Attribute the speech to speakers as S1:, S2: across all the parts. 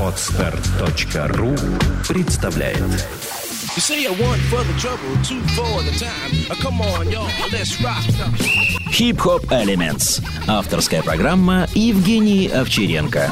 S1: Отстар.ру представляет
S2: You say want for the trouble, two for the time. Uh, come on, y'all, let's rock.
S3: Хип-хоп Elements. Авторская программа Евгений Овчаренко.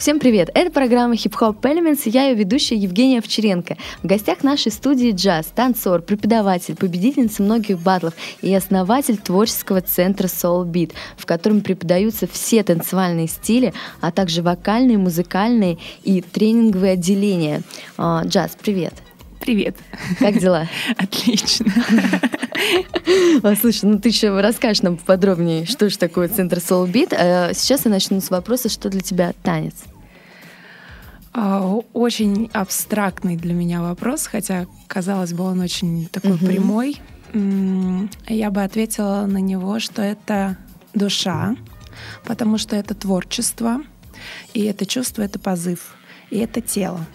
S4: Всем привет! Это программа Hip Hop Elements, я ее ведущая Евгения Овчаренко. В гостях нашей студии джаз, танцор, преподаватель, победительница многих батлов и основатель творческого центра Soul Beat, в котором преподаются все танцевальные стили, а также вокальные, музыкальные и тренинговые отделения. А, Джаз, привет!
S5: Привет.
S4: Как дела?
S5: Отлично.
S4: А, слушай, ну ты еще расскажешь нам подробнее, что же такое Центр Soul Beat. А сейчас я начну с вопроса, что для тебя танец?
S5: А, очень абстрактный для меня вопрос, хотя, казалось бы, он очень такой угу. прямой. Я бы ответила на него, что это душа, потому что это творчество, и это чувство, это позыв, и это тело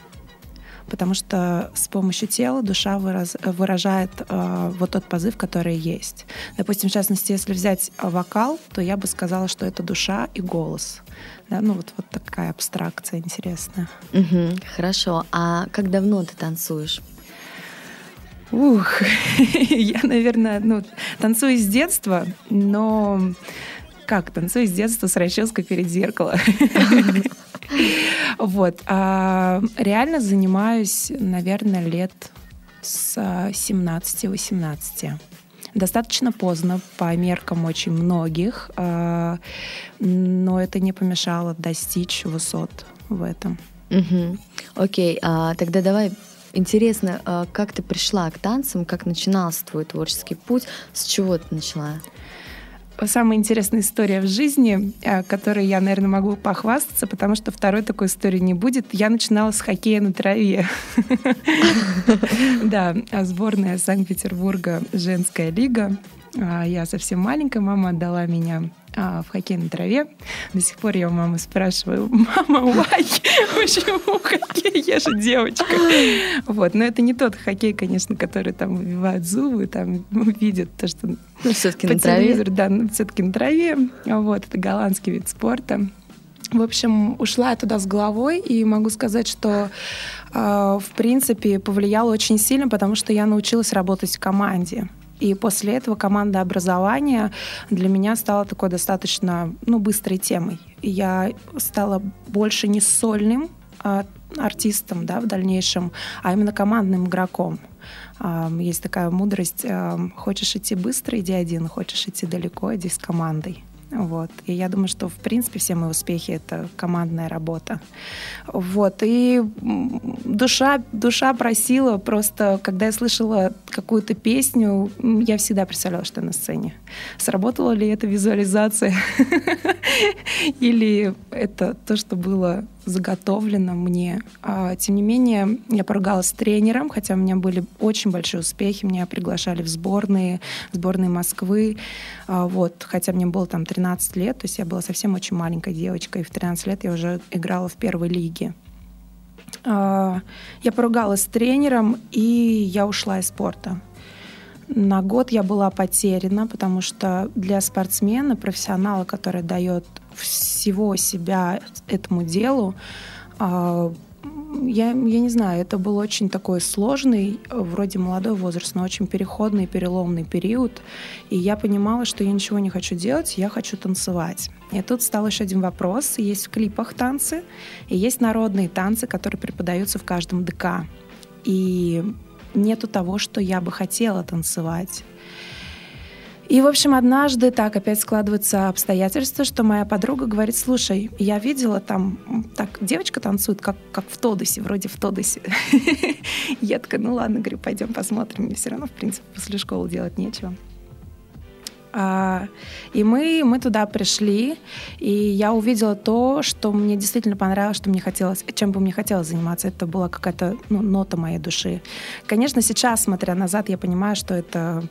S5: потому что с помощью тела душа выраз, выражает э, вот тот позыв, который есть. Допустим, в частности, если взять вокал, то я бы сказала, что это душа и голос. Да, ну вот, вот такая абстракция интересная.
S4: Угу, хорошо. А как давно ты танцуешь?
S5: Ух, я, наверное, ну, танцую с детства, но как танцую с детства с расческой перед зеркалом. Вот. А реально занимаюсь, наверное, лет с 17-18 достаточно поздно по меркам очень многих, а, но это не помешало достичь высот в этом.
S4: Угу. Окей, а, тогда давай интересно, а, как ты пришла к танцам, как начинался твой творческий путь, с чего ты начала?
S5: Самая интересная история в жизни, э, которой я, наверное, могу похвастаться, потому что второй такой истории не будет. Я начинала с хоккея на траве. Да, сборная Санкт-Петербурга женская лига. А, я совсем маленькая, мама отдала меня а, в хоккей на траве. До сих пор я у мамы спрашиваю, мама, why? Почему хоккей? Я же девочка. Вот, но это не тот хоккей, конечно, который там выбивают зубы, там видят то, что
S4: ну, все-таки на траве.
S5: Да, но все-таки на траве. Вот, это голландский вид спорта. В общем, ушла я туда с головой, и могу сказать, что э, в принципе повлияло очень сильно, потому что я научилась работать в команде. И после этого команда образования для меня стала такой достаточно ну, быстрой темой. Я стала больше не сольным а, артистом да, в дальнейшем, а именно командным игроком. А, есть такая мудрость, а, хочешь идти быстро, иди один, хочешь идти далеко, иди с командой. Вот. И я думаю, что, в принципе, все мои успехи — это командная работа. Вот. И душа, душа просила просто, когда я слышала какую-то песню, я всегда представляла, что я на сцене. Сработала ли эта визуализация? Или это то, что было заготовлено мне. А, тем не менее, я поругалась с тренером, хотя у меня были очень большие успехи. Меня приглашали в сборные, сборные Москвы. А, вот, хотя мне было там 13 лет, то есть я была совсем очень маленькой девочкой. И в 13 лет я уже играла в первой лиге. А, я поругалась с тренером, и я ушла из спорта. На год я была потеряна, потому что для спортсмена, профессионала, который дает всего себя этому делу, а, я, я не знаю, это был очень такой сложный, вроде молодой возраст, но очень переходный, переломный период. И я понимала, что я ничего не хочу делать, я хочу танцевать. И тут стал еще один вопрос. Есть в клипах танцы, и есть народные танцы, которые преподаются в каждом ДК. И нету того, что я бы хотела танцевать. И, в общем, однажды так опять складываются обстоятельства, что моя подруга говорит, слушай, я видела там, так, девочка танцует, как, как в Тодосе, вроде в Тодосе. Я такая, ну ладно, говорю, пойдем посмотрим. Мне все равно, в принципе, после школы делать нечего. А, и мы, мы туда пришли, и я увидела то, что мне действительно понравилось, что мне хотелось, чем бы мне хотелось заниматься. Это была какая-то ну, нота моей души. Конечно, сейчас, смотря назад, я понимаю, что это,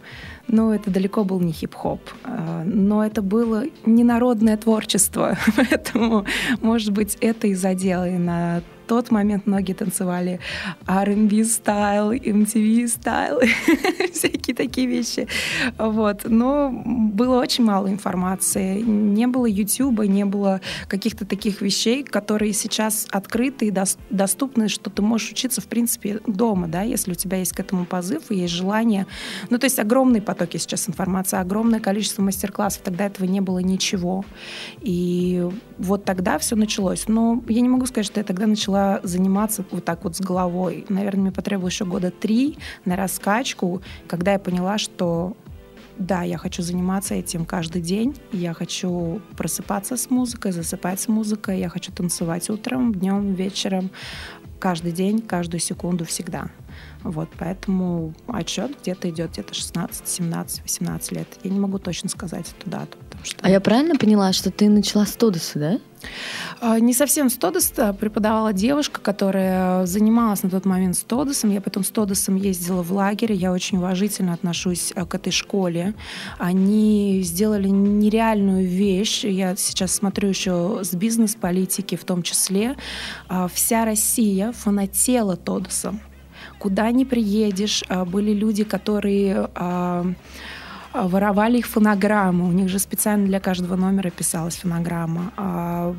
S5: ну, это далеко был не хип-хоп, а, но это было не народное творчество, поэтому, может быть, это и задело и на тот момент многие танцевали R&B стайл, MTV стайл, всякие такие вещи. Вот. Но было очень мало информации. Не было YouTube, не было каких-то таких вещей, которые сейчас открыты и доступны, что ты можешь учиться, в принципе, дома, да, если у тебя есть к этому позыв и есть желание. Ну, то есть огромные потоки сейчас информации, огромное количество мастер-классов. Тогда этого не было ничего. И вот тогда все началось. Но я не могу сказать, что я тогда начала заниматься вот так вот с головой. Наверное, мне потребовалось еще года три на раскачку, когда я поняла, что да, я хочу заниматься этим каждый день. Я хочу просыпаться с музыкой, засыпать с музыкой. Я хочу танцевать утром, днем, вечером, каждый день, каждую секунду, всегда. Вот, поэтому отчет где-то идет где-то 16, 17, 18 лет. Я не могу точно сказать эту дату. Что...
S4: А я правильно поняла, что ты начала с Тодоса, да?
S5: А, не совсем с Тодоса. Преподавала девушка, которая занималась на тот момент с Тодосом. Я потом с Тодосом ездила в лагерь. Я очень уважительно отношусь э, к этой школе. Они сделали нереальную вещь. Я сейчас смотрю еще с бизнес-политики в том числе. А, вся Россия фанатела Тодосом куда ни приедешь, а, были люди, которые а, а, воровали их фонограммы. У них же специально для каждого номера писалась фонограмма.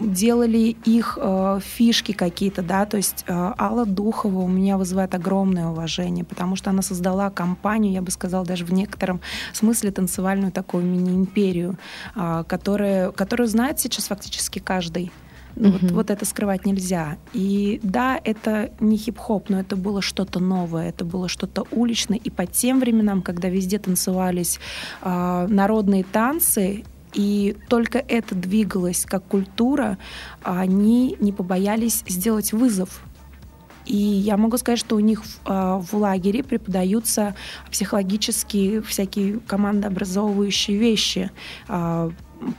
S5: Делали их фишки какие-то, да, то есть Алла Духова у меня вызывает огромное уважение, потому что она создала компанию, я бы сказала, даже в некотором смысле танцевальную такую мини-империю, которая, которую знает сейчас фактически каждый. Mm-hmm. Вот, вот это скрывать нельзя. И да, это не хип-хоп, но это было что-то новое, это было что-то уличное. И по тем временам, когда везде танцевались э, народные танцы, и только это двигалось как культура, они не побоялись сделать вызов и я могу сказать, что у них в, а, в лагере преподаются психологические всякие командообразовывающие вещи.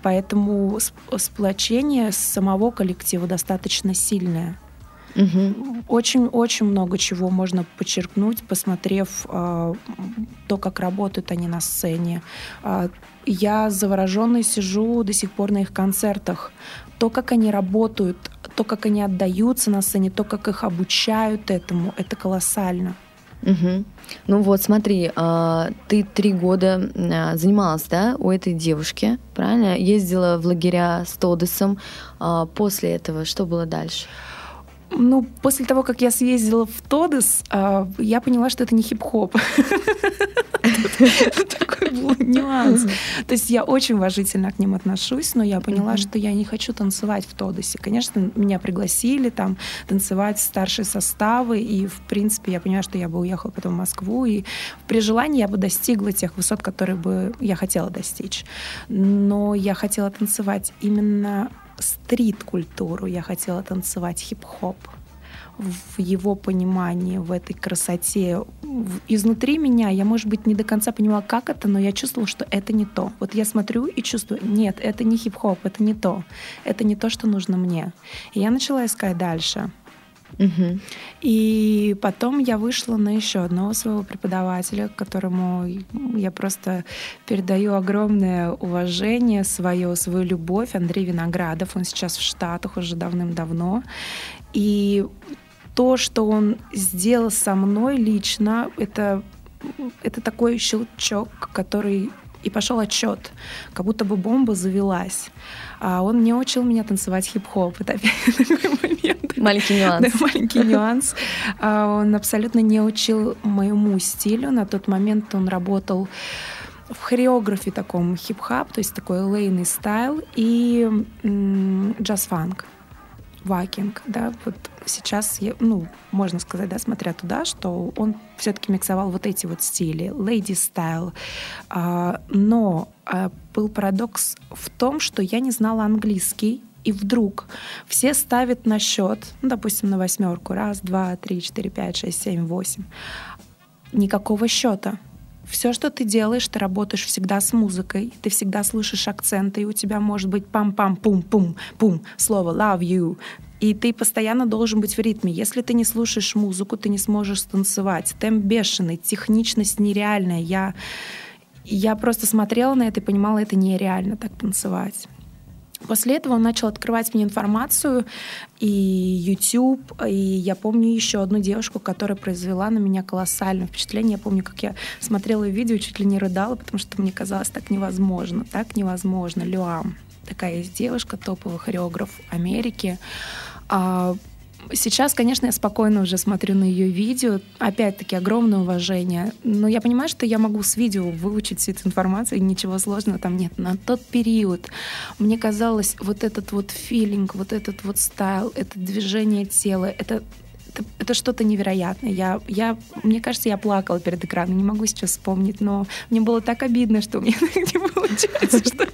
S5: Поэтому сплочение самого коллектива достаточно сильное. Очень-очень угу. много чего можно подчеркнуть, посмотрев э, то, как работают они на сцене. Э, я завороженной сижу до сих пор на их концертах. То, как они работают, то, как они отдаются на сцене, то, как их обучают этому, это колоссально.
S4: Угу. Ну вот, смотри, а, ты три года а, занималась, да, у этой девушки, правильно? Ездила в лагеря с Тодесом. А, после этого что было дальше?
S5: Ну, после того, как я съездила в Тодес, я поняла, что это не хип-хоп. Такой был нюанс. То есть я очень уважительно к ним отношусь, но я поняла, что я не хочу танцевать в Тодосе. Конечно, меня пригласили там танцевать старшие составы, и, в принципе, я поняла, что я бы уехала потом в Москву, и при желании я бы достигла тех высот, которые бы я хотела достичь. Но я хотела танцевать именно стрит-культуру, я хотела танцевать хип-хоп в его понимании, в этой красоте. Изнутри меня я, может быть, не до конца поняла, как это, но я чувствовала, что это не то. Вот я смотрю и чувствую, нет, это не хип-хоп, это не то. Это не то, что нужно мне. И я начала искать дальше. Угу. И потом я вышла на еще одного своего преподавателя, которому я просто передаю огромное уважение, свое, свою любовь. Андрей Виноградов, он сейчас в Штатах уже давным-давно. И то, что он сделал со мной лично, это, это такой щелчок, который и пошел отчет, как будто бы бомба завелась. А он не учил меня танцевать хип-хоп. Это такой
S4: момент. Маленький нюанс.
S5: Да, маленький нюанс. А он абсолютно не учил моему стилю. На тот момент он работал в хореографе таком хип-хоп, то есть такой lady style и джаз-фанк waacking, да, вот сейчас, ну, можно сказать, да, смотря туда, что он все-таки миксовал вот эти вот стили, lady style, а, но а, был парадокс в том, что я не знала английский, и вдруг все ставят на счет, ну, допустим, на восьмерку, раз, два, три, четыре, пять, шесть, семь, восемь, никакого счета. Все, что ты делаешь, ты работаешь всегда с музыкой, ты всегда слышишь акценты, и у тебя может быть пам-пам-пум-пум-пум, слово love you, и ты постоянно должен быть в ритме. Если ты не слушаешь музыку, ты не сможешь станцевать. Темп бешеный, техничность нереальная. Я, я просто смотрела на это и понимала, это нереально так танцевать. После этого он начал открывать мне информацию и YouTube, и я помню еще одну девушку, которая произвела на меня колоссальное впечатление. Я помню, как я смотрела видео, чуть ли не рыдала, потому что мне казалось так невозможно, так невозможно. Люам, такая есть девушка, топовый хореограф Америки. Сейчас, конечно, я спокойно уже смотрю на ее видео. Опять-таки, огромное уважение. Но я понимаю, что я могу с видео выучить всю эту информацию, и ничего сложного там нет. На тот период мне казалось, вот этот вот филинг, вот этот вот стайл, это движение тела, это это, это что-то невероятное. Я, я, мне кажется, я плакала перед экраном, не могу сейчас вспомнить, но мне было так обидно, что у меня не получается, что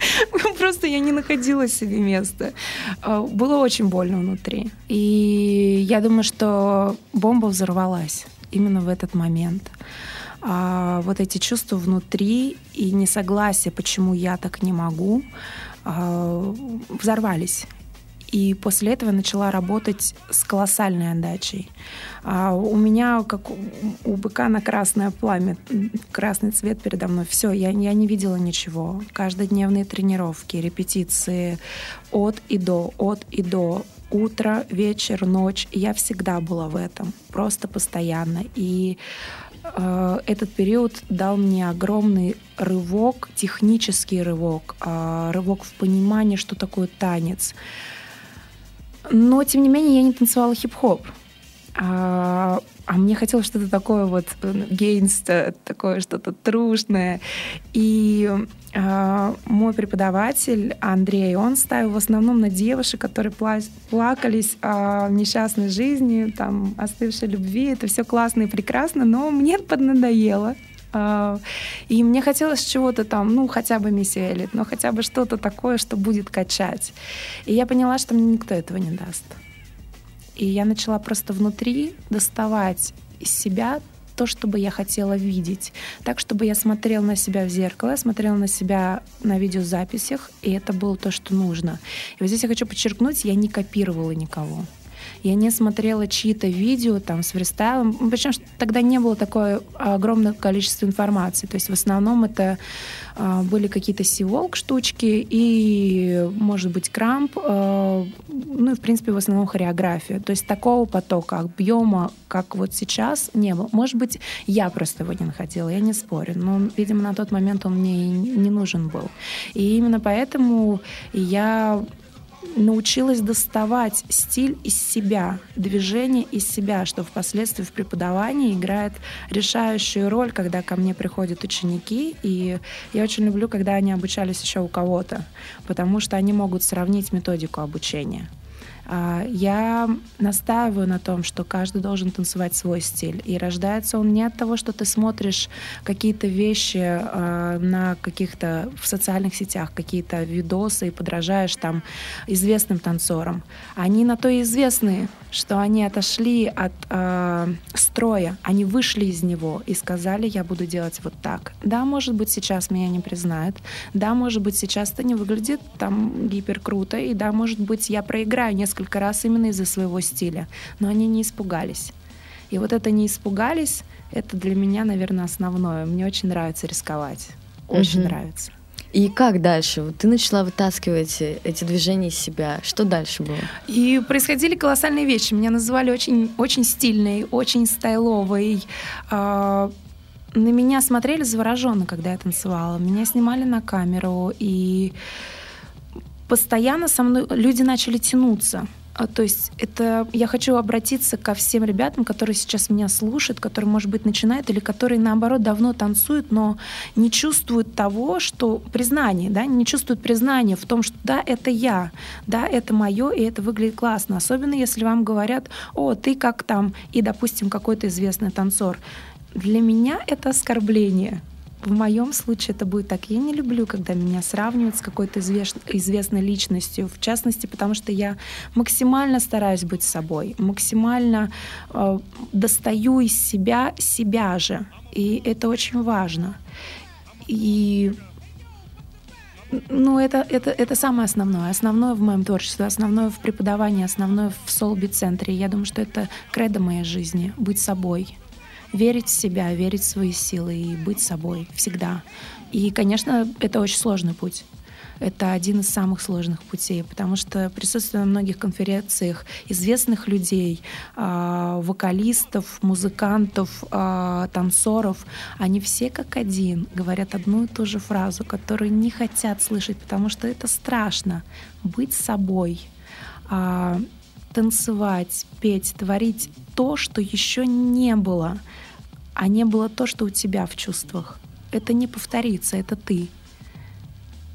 S5: просто я не находила себе места. А, было очень больно внутри. И я думаю, что бомба взорвалась именно в этот момент. А вот эти чувства внутри и несогласие, почему я так не могу, а, взорвались. И после этого начала работать с колоссальной отдачей. А у меня, как у быка на красное пламя, красный цвет передо мной. Все, я, я не видела ничего. Каждодневные тренировки, репетиции от и до, от и до утро, вечер, ночь. Я всегда была в этом, просто постоянно. И э, этот период дал мне огромный рывок, технический рывок, э, рывок в понимании, что такое танец. Но, тем не менее, я не танцевала хип-хоп. А, а мне хотелось что-то такое вот э, гейнста, такое что-то трушное. И а, мой преподаватель Андрей, он ставил в основном на девушек, которые пла- плакались о несчастной жизни, там, остывшей любви. Это все классно и прекрасно, но мне поднадоело. А, и мне хотелось чего-то там, ну, хотя бы Мисси Эллит, но хотя бы что-то такое, что будет качать. И я поняла, что мне никто этого не даст. И я начала просто внутри доставать из себя то, что бы я хотела видеть. Так, чтобы я смотрела на себя в зеркало, смотрела на себя на видеозаписях, и это было то, что нужно. И вот здесь я хочу подчеркнуть, я не копировала никого я не смотрела чьи-то видео там с фристайлом, причем тогда не было такое огромное количество информации. То есть в основном это э, были какие-то сиволк штучки и, может быть, крамп, э, ну и, в принципе, в основном хореография. То есть такого потока, объема, как вот сейчас, не было. Может быть, я просто его не находила, я не спорю, но, видимо, на тот момент он мне не нужен был. И именно поэтому я научилась доставать стиль из себя, движение из себя, что впоследствии в преподавании играет решающую роль, когда ко мне приходят ученики. И я очень люблю, когда они обучались еще у кого-то, потому что они могут сравнить методику обучения. А, я настаиваю на том, что каждый должен танцевать свой стиль. И рождается он не от того, что ты смотришь какие-то вещи а, на каких-то в социальных сетях, какие-то видосы и подражаешь там известным танцорам. Они на то и известные, что они отошли от э, строя, они вышли из него и сказали, я буду делать вот так. Да, может быть, сейчас меня не признают, да, может быть, сейчас это не выглядит там гипер круто, и да, может быть, я проиграю несколько раз именно из-за своего стиля, но они не испугались. И вот это не испугались, это для меня, наверное, основное. Мне очень нравится рисковать. Очень mm-hmm. нравится.
S4: И как дальше? Ты начала вытаскивать эти движения из себя. Что дальше было?
S5: И происходили колоссальные вещи. Меня называли очень, очень стильной, очень стайловой. А, на меня смотрели завороженно, когда я танцевала. Меня снимали на камеру, и постоянно со мной люди начали тянуться. А, то есть это я хочу обратиться ко всем ребятам, которые сейчас меня слушают, которые, может быть, начинают или которые, наоборот, давно танцуют, но не чувствуют того, что признание, да, не чувствуют признания в том, что да, это я, да, это мое, и это выглядит классно. Особенно если вам говорят, о, ты как там, и, допустим, какой-то известный танцор. Для меня это оскорбление в моем случае это будет так. Я не люблю, когда меня сравнивают с какой-то известной личностью, в частности, потому что я максимально стараюсь быть собой, максимально э, достаю из себя себя же. И это очень важно. И ну, это, это, это самое основное. Основное в моем творчестве, основное в преподавании, основное в Солби-центре. Я думаю, что это кредо моей жизни — быть собой верить в себя, верить в свои силы и быть собой всегда. И, конечно, это очень сложный путь. это один из самых сложных путей, потому что присутствие на многих конференциях известных людей, а, вокалистов, музыкантов, а, танцоров, они все как один говорят одну и ту же фразу, которую не хотят слышать, потому что это страшно. Быть собой, а, танцевать, петь, творить то, что еще не было, а не было то, что у тебя в чувствах. Это не повторится, это ты.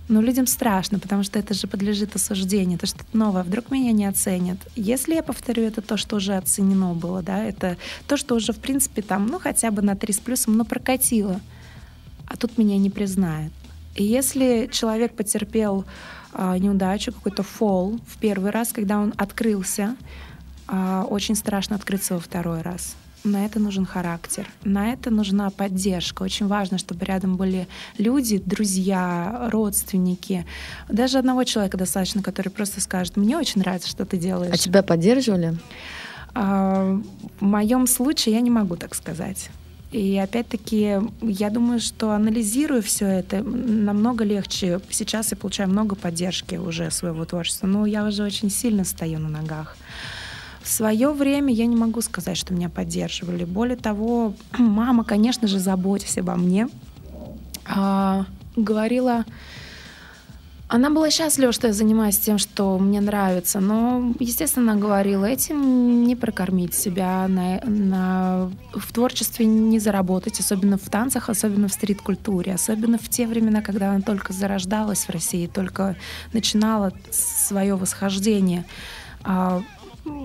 S5: Но людям страшно, потому что это же подлежит осуждению, это что-то новое. Вдруг меня не оценят. Если я повторю, это то, что уже оценено было, да, это то, что уже, в принципе, там, ну, хотя бы на три с плюсом, но прокатило. А тут меня не признают. И если человек потерпел а, неудачу, какой-то фол в первый раз, когда он открылся, а, очень страшно открыться во второй раз на это нужен характер, на это нужна поддержка. Очень важно, чтобы рядом были люди, друзья, родственники. Даже одного человека достаточно, который просто скажет, мне очень нравится, что ты делаешь.
S4: А тебя поддерживали?
S5: А, в моем случае я не могу так сказать. И опять-таки, я думаю, что анализируя все это, намного легче. Сейчас я получаю много поддержки уже своего творчества, но я уже очень сильно стою на ногах. В свое время я не могу сказать, что меня поддерживали. Более того, мама, конечно же, заботясь обо мне, а, говорила, она была счастлива, что я занимаюсь тем, что мне нравится, но, естественно, говорила, этим не прокормить себя, на, на, в творчестве не заработать, особенно в танцах, особенно в стрит-культуре, особенно в те времена, когда она только зарождалась в России, только начинала свое восхождение. А,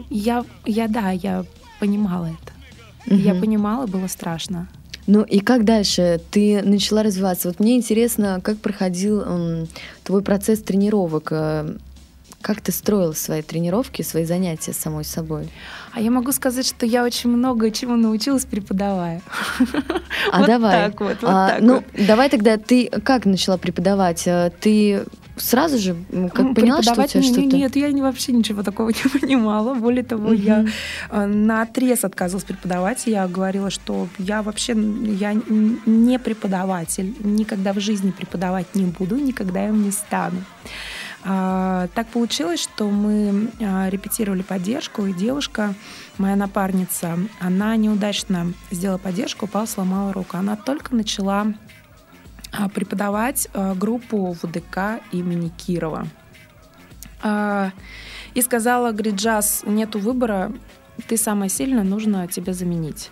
S5: я, я да, я понимала это. Угу. Я понимала, было страшно.
S4: Ну и как дальше? Ты начала развиваться. Вот мне интересно, как проходил эм, твой процесс тренировок. Э, как ты строила свои тренировки, свои занятия с самой собой?
S5: А я могу сказать, что я очень много чему научилась, преподавая.
S4: А давай. Так вот, вот а, так ну, вот. давай тогда ты как начала преподавать? Э, ты сразу же как поняла, что у тебя что-то...
S5: Нет, я не, вообще ничего такого не понимала. Более того, угу. я э, на отрез отказывалась преподавать. Я говорила, что я вообще я не преподаватель. Никогда в жизни преподавать не буду, никогда им не стану. А, так получилось, что мы а, репетировали поддержку, и девушка, моя напарница, она неудачно сделала поддержку, упала, сломала руку. Она только начала преподавать а, группу в ДК имени Кирова. А, и сказала, говорит, Джаз, нету выбора, ты самая сильная, нужно тебя заменить.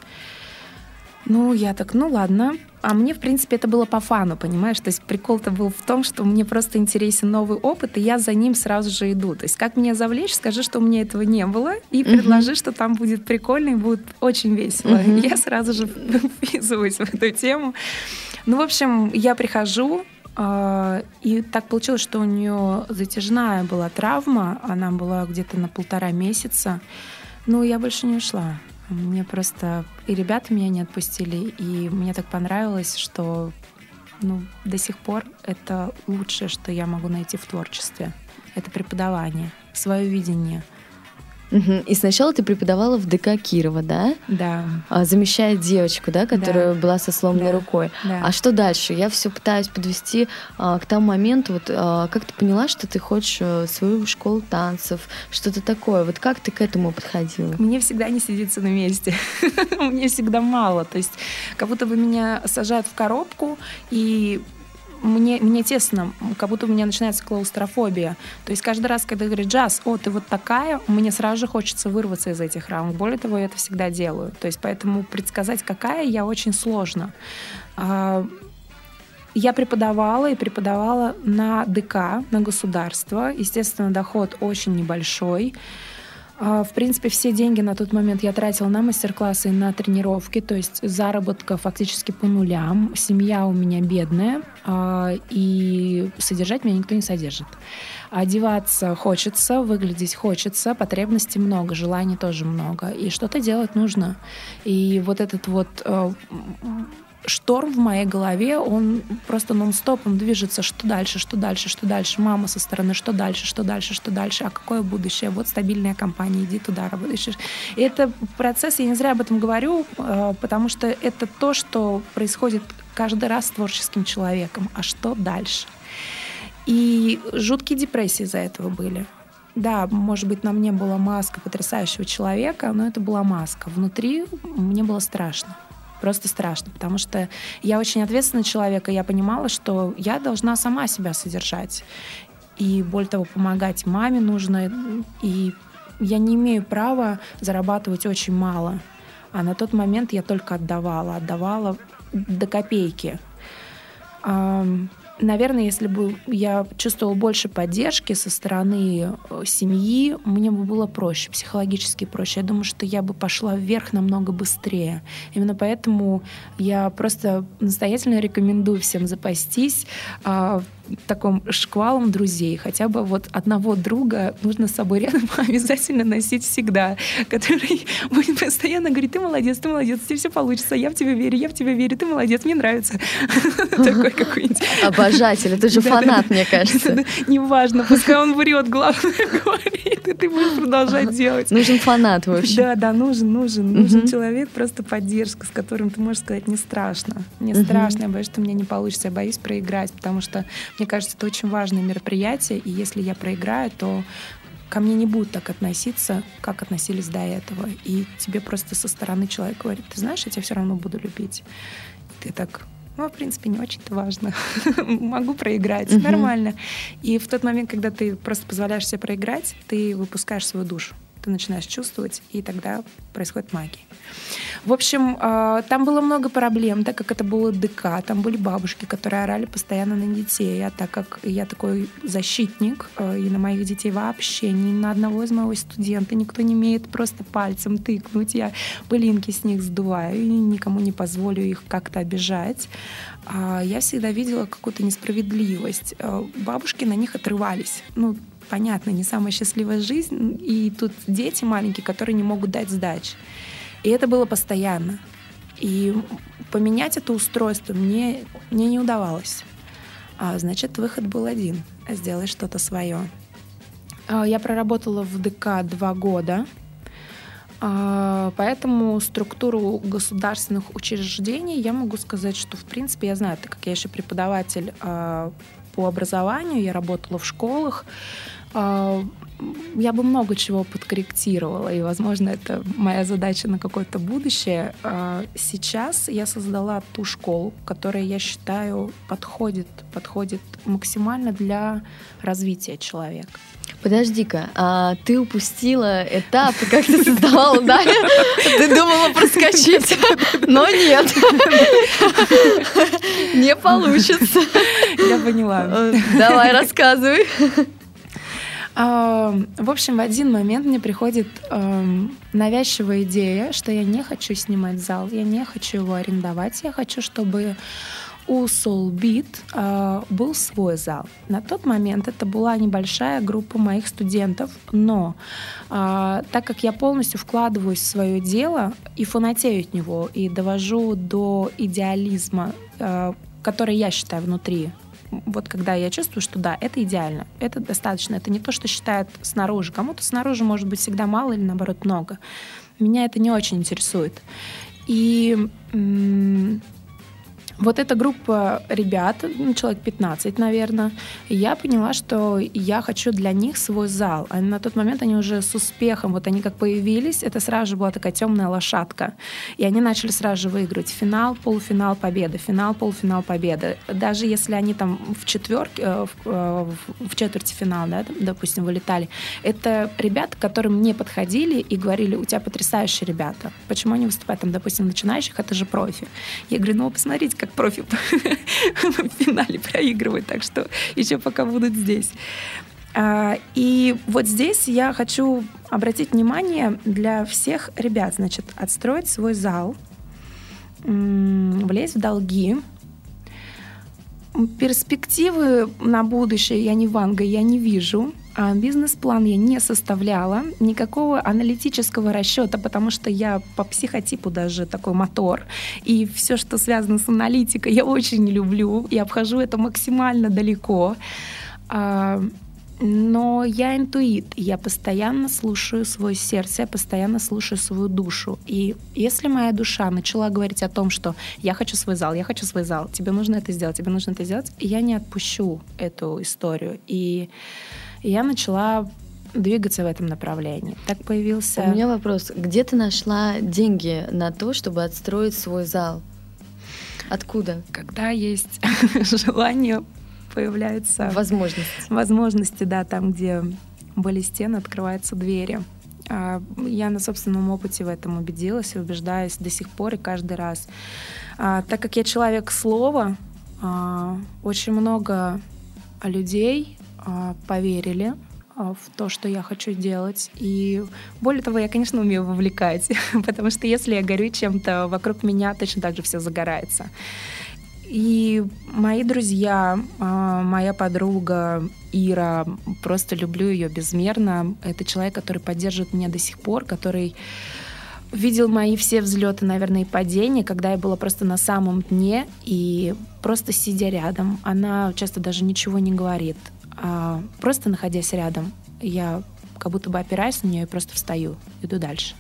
S5: Ну, я так, ну ладно. А мне, в принципе, это было по фану, понимаешь? То есть прикол-то был в том, что мне просто интересен новый опыт, и я за ним сразу же иду. То есть как меня завлечь, скажи, что у меня этого не было, и предложи, uh-huh. что там будет прикольно и будет очень весело. Uh-huh. Я сразу же вписываюсь в эту тему. Ну, в общем, я прихожу, а, и так получилось, что у нее затяжная была травма, она была где-то на полтора месяца. Ну, я больше не ушла. Мне просто... И ребята меня не отпустили, и мне так понравилось, что ну, до сих пор это лучшее, что я могу найти в творчестве. Это преподавание, свое видение —
S4: Угу. И сначала ты преподавала в ДК Кирова, да?
S5: Да.
S4: А, замещая девочку, да, которая
S5: да.
S4: была со сломанной
S5: да.
S4: рукой.
S5: Да.
S4: А что дальше? Я все пытаюсь подвести а, к тому моменту, вот а, как ты поняла, что ты хочешь а, свою школу танцев, что-то такое. Вот как ты к этому подходила?
S5: Мне всегда не сидится на месте. Мне всегда мало. То есть как будто бы меня сажают в коробку и мне, мне тесно, как будто у меня начинается клаустрофобия. То есть каждый раз, когда говорит джаз, о, ты вот такая, мне сразу же хочется вырваться из этих рамок. Более того, я это всегда делаю. То есть поэтому предсказать, какая, я очень сложно. А, я преподавала и преподавала на ДК, на государство. Естественно, доход очень небольшой. А, в принципе, все деньги на тот момент я тратила на мастер-классы и на тренировки, то есть заработка фактически по нулям. Семья у меня бедная, а, и содержать меня никто не содержит. Одеваться хочется, выглядеть хочется, потребностей много, желаний тоже много, и что-то делать нужно. И вот этот вот э, шторм в моей голове, он просто нон-стопом движется, что дальше, что дальше, что дальше, мама со стороны, что дальше, что дальше, что дальше, а какое будущее, вот стабильная компания, иди туда работаешь. И это процесс, я не зря об этом говорю, э, потому что это то, что происходит каждый раз с творческим человеком. А что дальше? И жуткие депрессии из-за этого были. Да, может быть, на мне была маска потрясающего человека, но это была маска. Внутри мне было страшно. Просто страшно, потому что я очень ответственный человек, и я понимала, что я должна сама себя содержать. И более того, помогать маме нужно. И я не имею права зарабатывать очень мало. А на тот момент я только отдавала, отдавала до копейки. Наверное, если бы я чувствовала больше поддержки со стороны э, семьи, мне бы было проще, психологически проще. Я думаю, что я бы пошла вверх намного быстрее. Именно поэтому я просто настоятельно рекомендую всем запастись а, таком шквалом друзей. Хотя бы вот одного друга нужно с собой рядом обязательно носить всегда, который будет постоянно говорить, ты молодец, ты молодец, тебе все получится, я в тебя верю, я в тебя верю, ты молодец, мне нравится. Такой какой-нибудь.
S4: Обожатель, это же фанат, мне кажется.
S5: Неважно, пускай он врет, главное говорит, и ты будешь продолжать делать.
S4: Нужен фанат, в общем.
S5: Да, да, нужен, нужен. Нужен человек, просто поддержка, с которым ты можешь сказать, не страшно. Не страшно, я боюсь, что у меня не получится, я боюсь проиграть, потому что мне кажется, это очень важное мероприятие, и если я проиграю, то ко мне не будут так относиться, как относились до этого. И тебе просто со стороны человек говорит, ты знаешь, я тебя все равно буду любить. И ты так, ну, в принципе, не очень-то важно. Могу проиграть, нормально. И в тот момент, когда ты просто позволяешь себе проиграть, ты выпускаешь свою душу ты начинаешь чувствовать, и тогда происходит магия. В общем, э, там было много проблем, так как это было ДК, там были бабушки, которые орали постоянно на детей, а так как я такой защитник, э, и на моих детей вообще ни на одного из моего студента никто не имеет просто пальцем тыкнуть, я пылинки с них сдуваю и никому не позволю их как-то обижать. А я всегда видела какую-то несправедливость. Бабушки на них отрывались. Ну, понятно, не самая счастливая жизнь, и тут дети маленькие, которые не могут дать сдачи. И это было постоянно. И поменять это устройство мне, мне не удавалось. А, значит, выход был один — сделать что-то свое. А, я проработала в ДК два года, а, поэтому структуру государственных учреждений я могу сказать, что, в принципе, я знаю, так как я еще преподаватель а, по образованию, я работала в школах, я бы много чего подкорректировала, и, возможно, это моя задача на какое-то будущее. А, сейчас я создала ту школу, которая, я считаю, подходит, подходит максимально для развития человека.
S4: Подожди-ка, а ты упустила этап, как ты создавала, да? Ты думала проскочить, но нет. Не получится.
S5: Я поняла.
S4: Давай, рассказывай.
S5: В общем, в один момент мне приходит навязчивая идея, что я не хочу снимать зал, я не хочу его арендовать, я хочу, чтобы у Soulbeat э, был свой зал. На тот момент это была небольшая группа моих студентов, но э, так как я полностью вкладываюсь в свое дело и фанатею от него, и довожу до идеализма, э, который я считаю внутри вот когда я чувствую, что да, это идеально, это достаточно, это не то, что считают снаружи. Кому-то снаружи может быть всегда мало или наоборот много. Меня это не очень интересует. И вот эта группа ребят, ну, человек 15, наверное, я поняла, что я хочу для них свой зал. А на тот момент они уже с успехом, вот они как появились, это сразу же была такая темная лошадка. И они начали сразу же выигрывать финал, полуфинал, победа, финал, полуфинал, победа. Даже если они там в четверке, э, в, э, в четвертьфинал, да, допустим, вылетали, это ребята, которым не подходили и говорили, у тебя потрясающие ребята. Почему они выступают там, допустим, начинающих, это же профи. Я говорю, ну, посмотрите, как профи в финале проигрывают, так что еще пока будут здесь. А, и вот здесь я хочу обратить внимание для всех ребят, значит, отстроить свой зал, влезть в долги, перспективы на будущее я не ванга, я не вижу. А бизнес-план я не составляла, никакого аналитического расчета, потому что я по психотипу даже такой мотор. И все, что связано с аналитикой, я очень люблю. Я обхожу это максимально далеко. А, Но я интуит, я постоянно слушаю свое сердце, я постоянно слушаю свою душу. И если моя душа начала говорить о том, что я хочу свой зал, я хочу свой зал, тебе нужно это сделать, тебе нужно это сделать, я не отпущу эту историю. И я начала двигаться в этом направлении. Так появился...
S4: У меня вопрос. Где ты нашла деньги на то, чтобы отстроить свой зал? Откуда?
S5: Когда есть желание, появляются...
S4: Возможности.
S5: Возможности, да, там, где были стены, открываются двери. А, я на собственном опыте в этом убедилась и убеждаюсь до сих пор и каждый раз. А, так как я человек слова, а, очень много людей поверили в то, что я хочу делать. И более того, я, конечно, умею вовлекать, потому что если я горю чем-то, вокруг меня точно так же все загорается. И мои друзья, а, моя подруга Ира, просто люблю ее безмерно. Это человек, который поддерживает меня до сих пор, который видел мои все взлеты, наверное, и падения, когда я была просто на самом дне и просто сидя рядом. Она часто даже ничего не говорит. А просто находясь рядом, я как будто бы опираюсь на нее и просто встаю, иду дальше.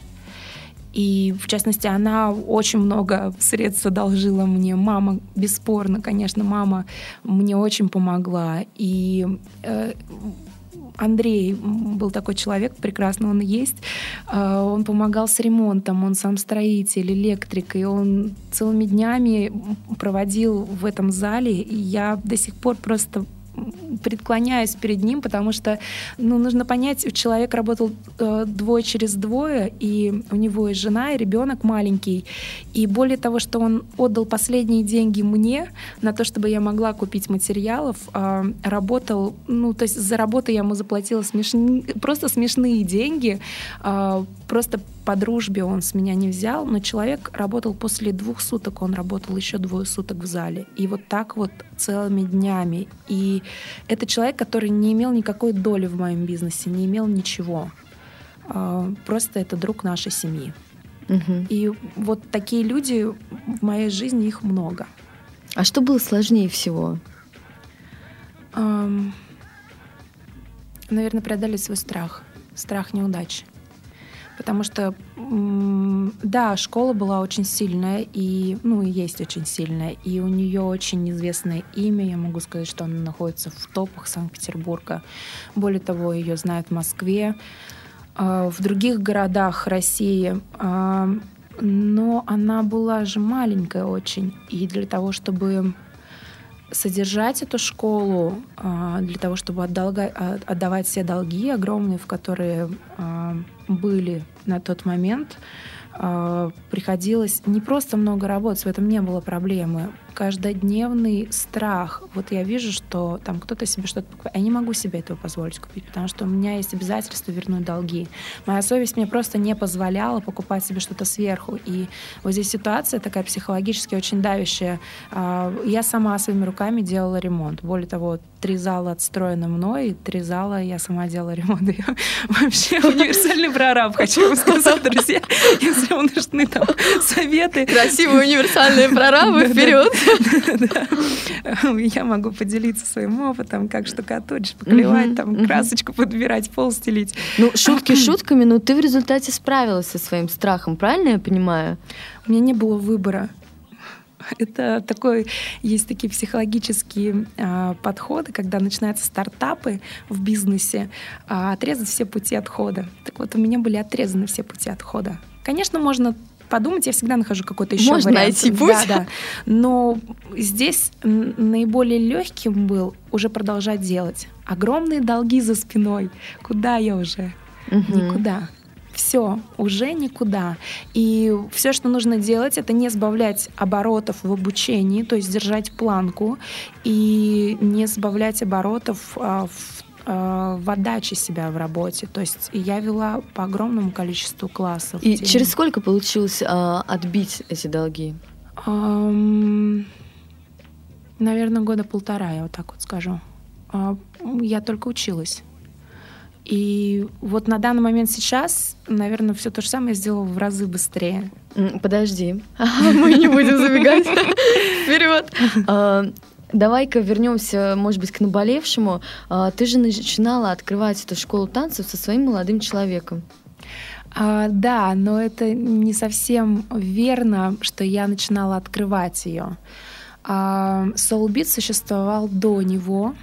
S5: И, в частности, она очень много средств одолжила мне. Мама, бесспорно, конечно, мама мне очень помогла. И э, Андрей был такой человек, прекрасно он есть. Э, он помогал с ремонтом, он сам строитель, электрик, и он целыми днями проводил в этом зале. И я до сих пор просто преклоняюсь перед ним, потому что ну, нужно понять, человек работал э, двое через двое, и у него и жена, и ребенок маленький. И более того, что он отдал последние деньги мне на то, чтобы я могла купить материалов, э, работал, ну, то есть за работу я ему заплатила смешни, просто смешные деньги, э, просто по дружбе он с меня не взял, но человек работал после двух суток, он работал еще двое суток в зале. И вот так вот целыми днями. И это человек, который не имел никакой доли в моем бизнесе, не имел ничего. А, просто это друг нашей семьи. Угу. И вот такие люди в моей жизни их много.
S4: А что было сложнее всего?
S5: Эм, наверное, преодолеть свой страх, страх неудачи. Потому что, да, школа была очень сильная, и, ну, и есть очень сильная, и у нее очень известное имя, я могу сказать, что она находится в топах Санкт-Петербурга. Более того, ее знают в Москве, а, в других городах России, а, но она была же маленькая очень, и для того, чтобы содержать эту школу а, для того, чтобы отдавать все долги огромные, в которые были на тот момент, приходилось не просто много работать, в этом не было проблемы каждодневный страх. Вот я вижу, что там кто-то себе что-то покупает. Я не могу себе этого позволить купить, потому что у меня есть обязательство вернуть долги. Моя совесть мне просто не позволяла покупать себе что-то сверху. И вот здесь ситуация такая психологически очень давящая. А, я сама своими руками делала ремонт. Более того, три зала отстроены мной, три зала я сама делала ремонт. Я вообще универсальный прораб, хочу вам сказать, друзья. Если вам нужны там советы.
S4: Красивые универсальные прорабы, вперед!
S5: Я могу поделиться своим опытом, как штукатурить, поклевать, там красочку подбирать, пол стелить.
S4: Ну, шутки шутками, но ты в результате справилась со своим страхом, правильно я понимаю?
S5: У меня не было выбора. Это такой, есть такие психологические э, подходы, когда начинаются стартапы в бизнесе, э, отрезать все пути отхода. Так вот, у меня были отрезаны все пути отхода. Конечно, можно подумать, я всегда нахожу какой-то еще
S4: Можно
S5: вариант.
S4: найти путь. Да, да.
S5: Но здесь наиболее легким был уже продолжать делать. Огромные долги за спиной. Куда я уже? Угу. Никуда. Все, уже никуда. И все, что нужно делать, это не сбавлять оборотов в обучении, то есть держать планку, и не сбавлять оборотов а, в в отдаче себя в работе. То есть я вела по огромному количеству классов.
S4: И через сколько получилось э, отбить эти долги?
S5: Эм, наверное, года полтора, я вот так вот скажу. Э, я только училась. И вот на данный момент сейчас, наверное, все то же самое сделала в разы быстрее.
S4: Подожди, мы не будем забегать вперед. Давай-ка вернемся, может быть, к наболевшему. А, ты же начинала открывать эту школу танцев со своим молодым человеком.
S5: А, да, но это не совсем верно, что я начинала открывать ее. А, Soulbeat существовал до него,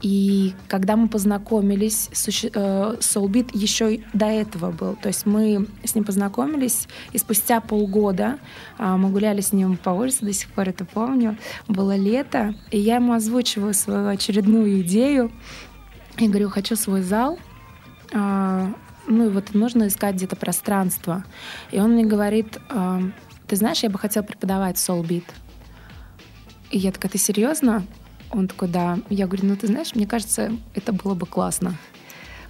S5: и когда мы познакомились, э, Soulbeat еще до этого был. То есть мы с ним познакомились, и спустя полгода а, мы гуляли с ним по улице, до сих пор это помню. Было лето, и я ему озвучиваю свою очередную идею. И говорю, хочу свой зал. А, ну и вот нужно искать где-то пространство. И он мне говорит, ты знаешь, я бы хотел преподавать Soulbeat. И я такая, ты серьезно? Он такой, да. Я говорю, ну ты знаешь, мне кажется, это было бы классно.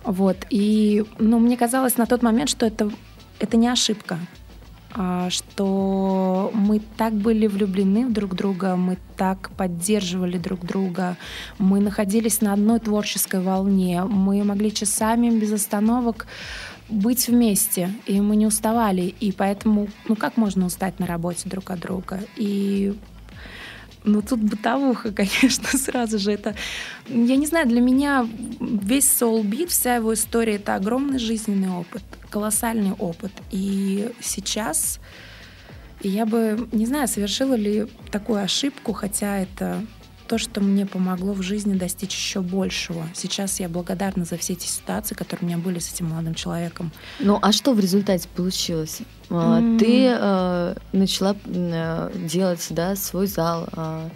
S5: Вот. И, ну, мне казалось на тот момент, что это, это не ошибка, а, что мы так были влюблены в друг друга, мы так поддерживали друг друга, мы находились на одной творческой волне, мы могли часами без остановок быть вместе, и мы не уставали, и поэтому, ну как можно устать на работе друг от друга? И ну, тут бытовуха, конечно, сразу же. Это, я не знаю, для меня весь Soul Beat, вся его история — это огромный жизненный опыт, колоссальный опыт. И сейчас я бы, не знаю, совершила ли такую ошибку, хотя это то, что мне помогло в жизни достичь еще большего. Сейчас я благодарна за все эти ситуации, которые у меня были с этим молодым человеком.
S4: Ну, а что в результате получилось? Mm. Ты э, начала э, делать да, свой зал, э,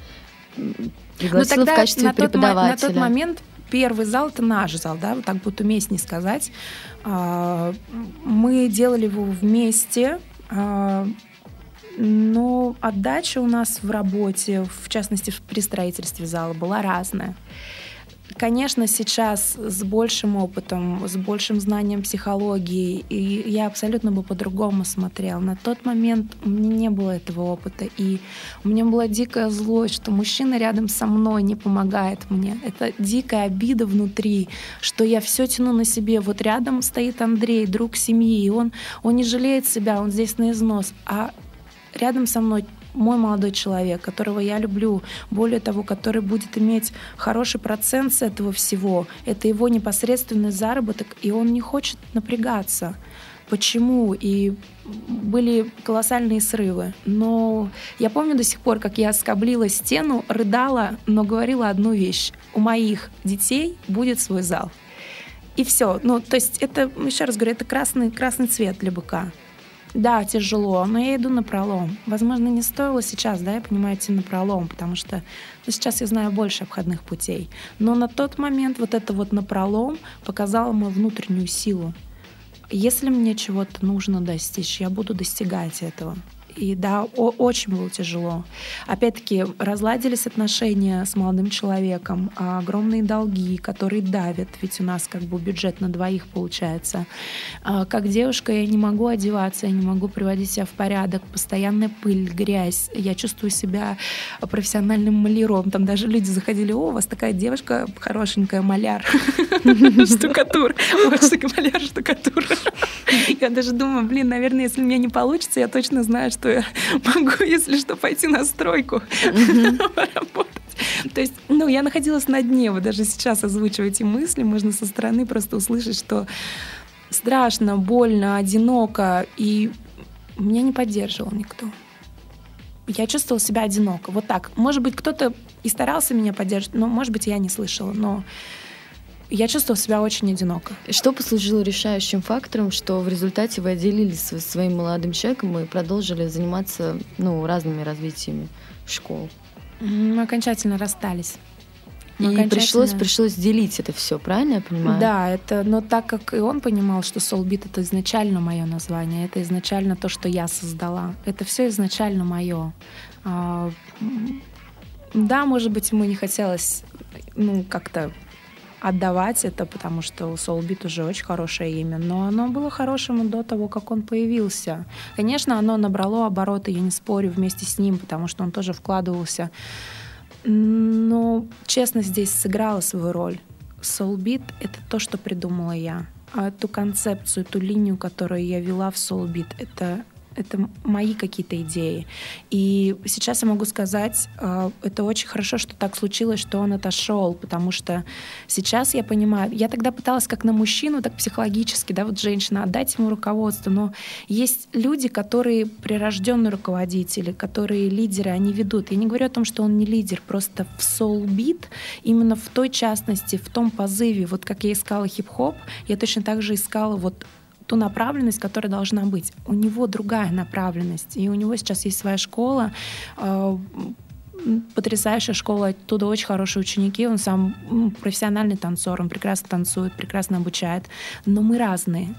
S4: пригласила в качестве
S5: на
S4: преподавателя.
S5: Тот, на тот момент первый зал это наш зал, да, вот так будет уместнее сказать. Мы делали его вместе. Но отдача у нас в работе, в частности при строительстве зала, была разная. Конечно, сейчас с большим опытом, с большим знанием психологии, и я абсолютно бы по-другому смотрела. На тот момент у меня не было этого опыта, и у меня была дикая злость, что мужчина рядом со мной не помогает мне. Это дикая обида внутри, что я все тяну на себе. Вот рядом стоит Андрей, друг семьи, и он, он не жалеет себя, он здесь на износ, а рядом со мной мой молодой человек, которого я люблю, более того, который будет иметь хороший процент с этого всего, это его непосредственный заработок, и он не хочет напрягаться. Почему? И были колоссальные срывы. Но я помню до сих пор, как я скоблила стену, рыдала, но говорила одну вещь. У моих детей будет свой зал. И все. Ну, то есть это, еще раз говорю, это красный, красный цвет для быка. Да, тяжело, но я иду на пролом. Возможно, не стоило сейчас, да, я понимаю, идти на пролом, потому что ну, сейчас я знаю больше обходных путей. Но на тот момент вот это вот на пролом показало мою внутреннюю силу. Если мне чего-то нужно достичь, я буду достигать этого. И да, о- очень было тяжело. Опять-таки, разладились отношения с молодым человеком, а огромные долги, которые давят, ведь у нас как бы бюджет на двоих получается. А как девушка я не могу одеваться, я не могу приводить себя в порядок, постоянная пыль, грязь. Я чувствую себя профессиональным маляром. Там даже люди заходили, о, у вас такая девушка хорошенькая, маляр, штукатур. Маляр, штукатур. Я даже думаю, блин, наверное, если у меня не получится, я точно знаю, что я могу, если что, пойти на стройку поработать. То есть, ну, я находилась на дне, вот даже сейчас озвучиваю эти мысли, можно со стороны просто услышать, что страшно, больно, одиноко, и меня не поддерживал никто. Я чувствовала себя одиноко. Вот так. Может быть, кто-то и старался меня поддерживать, но, может быть, я не слышала. Но я чувствовала себя очень одиноко.
S4: Что послужило решающим фактором, что в результате вы отделились со своим молодым человеком и продолжили заниматься ну, разными развитиями школ?
S5: Мы окончательно расстались.
S4: И окончательно... пришлось, пришлось делить это все, правильно я понимаю?
S5: Да, это, но так как и он понимал, что Soulbeat это изначально мое название, это изначально то, что я создала. Это все изначально мое. А, да, может быть, ему не хотелось ну, как-то отдавать это, потому что у Soulbeat уже очень хорошее имя, но оно было хорошим и до того, как он появился. Конечно, оно набрало обороты, я не спорю, вместе с ним, потому что он тоже вкладывался. Но, честно, здесь сыграла свою роль. Soulbeat — это то, что придумала я. А эту концепцию, эту линию, которую я вела в Soulbeat, это это мои какие-то идеи. И сейчас я могу сказать, э, это очень хорошо, что так случилось, что он отошел, потому что сейчас я понимаю, я тогда пыталась как на мужчину, так психологически, да, вот женщина, отдать ему руководство, но есть люди, которые прирожденные руководители, которые лидеры, они ведут. Я не говорю о том, что он не лидер, просто в Soul Beat, именно в той частности, в том позыве, вот как я искала хип-хоп, я точно так же искала вот ту направленность, которая должна быть. У него другая направленность, и у него сейчас есть своя школа, э, потрясающая школа, оттуда очень хорошие ученики, он сам профессиональный танцор, он прекрасно танцует, прекрасно обучает, но мы разные.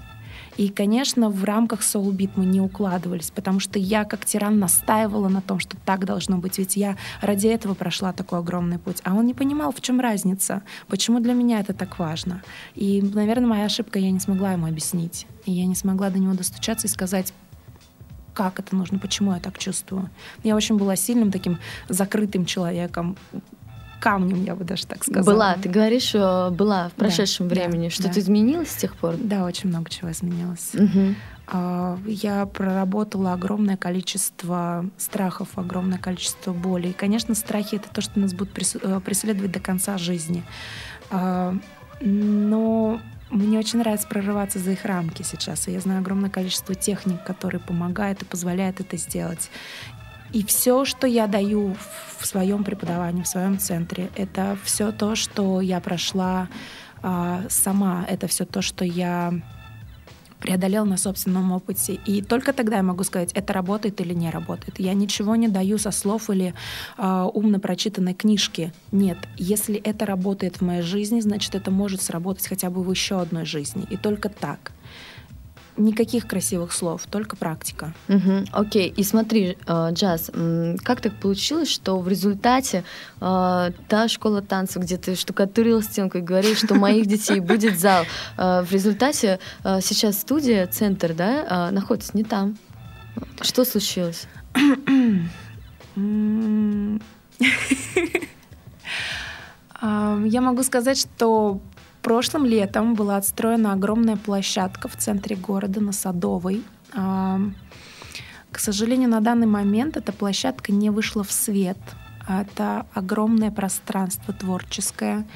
S5: И, конечно, в рамках Soul Beat мы не укладывались, потому что я как тиран настаивала на том, что так должно быть, ведь я ради этого прошла такой огромный путь. А он не понимал, в чем разница, почему для меня это так важно. И, наверное, моя ошибка, я не смогла ему объяснить. И я не смогла до него достучаться и сказать, как это нужно, почему я так чувствую. Я очень была сильным таким закрытым человеком, камнем, я бы даже так сказала.
S4: Была, ты говоришь, была в прошедшем да, времени. Да, Что-то да. изменилось с тех пор?
S5: Да, очень много чего изменилось. Угу. Я проработала огромное количество страхов, огромное количество боли. И, конечно, страхи — это то, что нас будет э, преследовать до конца жизни. А, но мне очень нравится прорываться за их рамки сейчас. И я знаю огромное количество техник, которые помогают и позволяют это сделать. И все, что я даю в своем преподавании, в своем центре, это все то, что я прошла а, сама, это все то, что я преодолел на собственном опыте. И только тогда я могу сказать, это работает или не работает. Я ничего не даю со слов или э, умно прочитанной книжки. Нет, если это работает в моей жизни, значит, это может сработать хотя бы в еще одной жизни. И только так никаких красивых слов, только практика.
S4: Угу, окей, и смотри, э, Джаз, как так получилось, что в результате э, та школа танцев, где ты штукатурил стенку и говорил, что моих детей будет зал, э, в результате сейчас студия, центр, да, находится не там. Что случилось?
S5: Я могу сказать, что Прошлым летом была отстроена огромная площадка в центре города на Садовой. А, к сожалению, на данный момент эта площадка не вышла в свет. Это огромное пространство творческое.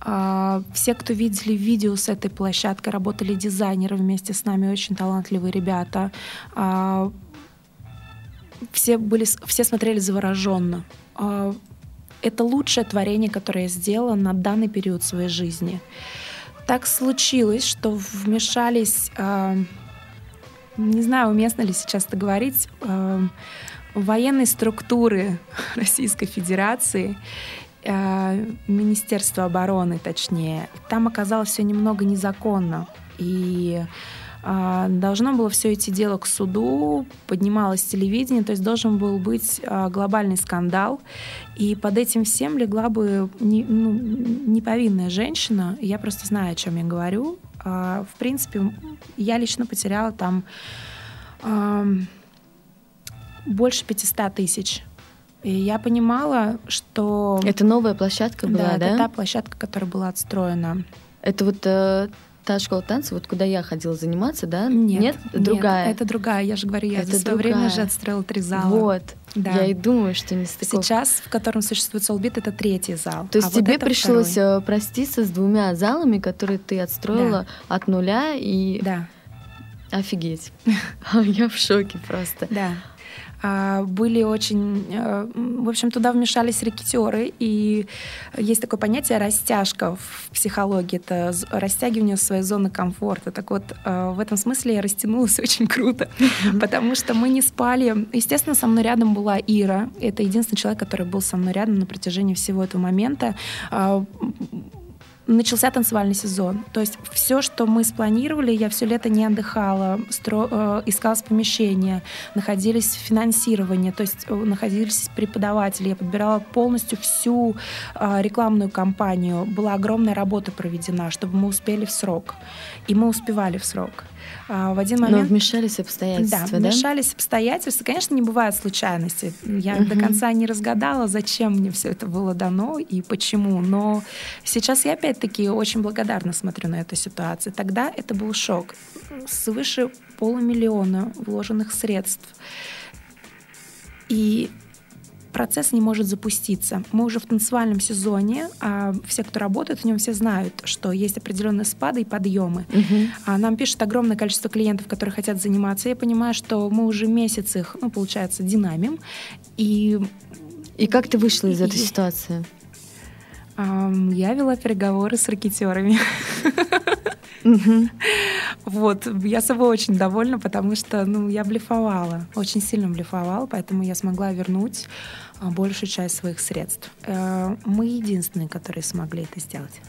S5: А, все, кто видели видео с этой площадкой, работали дизайнеры вместе с нами, очень талантливые ребята. А, все, были, все смотрели завороженно это лучшее творение, которое я сделала на данный период своей жизни. Так случилось, что вмешались, э, не знаю, уместно ли сейчас это говорить, э, военные структуры Российской Федерации, э, Министерство обороны, точнее. Там оказалось все немного незаконно. И должно было все идти дело к суду, поднималось телевидение, то есть должен был быть а, глобальный скандал. И под этим всем легла бы не, ну, неповинная женщина. Я просто знаю, о чем я говорю. А, в принципе, я лично потеряла там больше 500 тысяч. И я понимала, что...
S4: Это новая площадка была, да?
S5: Да, это та площадка, которая была отстроена.
S4: Это вот э, та школа танцев, вот куда я ходила заниматься, да?
S5: Нет,
S4: нет, другая.
S5: Нет, это другая. Я же говорю, я это за свое время уже отстроила три зала.
S4: Вот. Да. Я и думаю, что не стыков.
S5: Сейчас, в котором существует Солбит, это третий зал.
S4: То есть а тебе вот пришлось второй. Э, проститься с двумя залами, которые ты отстроила да. от нуля и...
S5: Да.
S4: Офигеть. Я в шоке просто.
S5: Да. А, были очень... Э, в общем, туда вмешались рекетеры, и есть такое понятие растяжка в психологии. Это растягивание своей зоны комфорта. Так вот, э, в этом смысле я растянулась очень круто, потому что мы не спали. Естественно, со мной рядом была Ира. Это единственный человек, который был со мной рядом на протяжении всего этого момента а, начался танцевальный сезон. То есть все, что мы спланировали, я все лето не отдыхала, стро, э, искалось помещение, находились финансирование, то есть э, находились преподаватели. Я подбирала полностью всю э, рекламную кампанию. Была огромная работа проведена, чтобы мы успели в срок. И мы успевали в срок. А, в один момент...
S4: Но вмешались обстоятельства,
S5: да? вмешались обстоятельства. Конечно, не бывает случайности. Я угу. до конца не разгадала, зачем мне все это было дано и почему. Но сейчас я опять-таки очень благодарна смотрю на эту ситуацию. Тогда это был шок. Свыше полумиллиона вложенных средств. И процесс не может запуститься. Мы уже в танцевальном сезоне, а все, кто работает в нем, все знают, что есть определенные спады и подъемы. Угу. А нам пишет огромное количество клиентов, которые хотят заниматься. Я понимаю, что мы уже месяц их, ну, получается, динамим. И,
S4: и как ты вышла из и, этой ситуации?
S5: Я вела переговоры с ракетерами. Вот, я собой очень довольна, потому что, ну, я блефовала, очень сильно блефовала, поэтому я смогла вернуть а, большую часть своих средств. Э, мы единственные, которые смогли это сделать.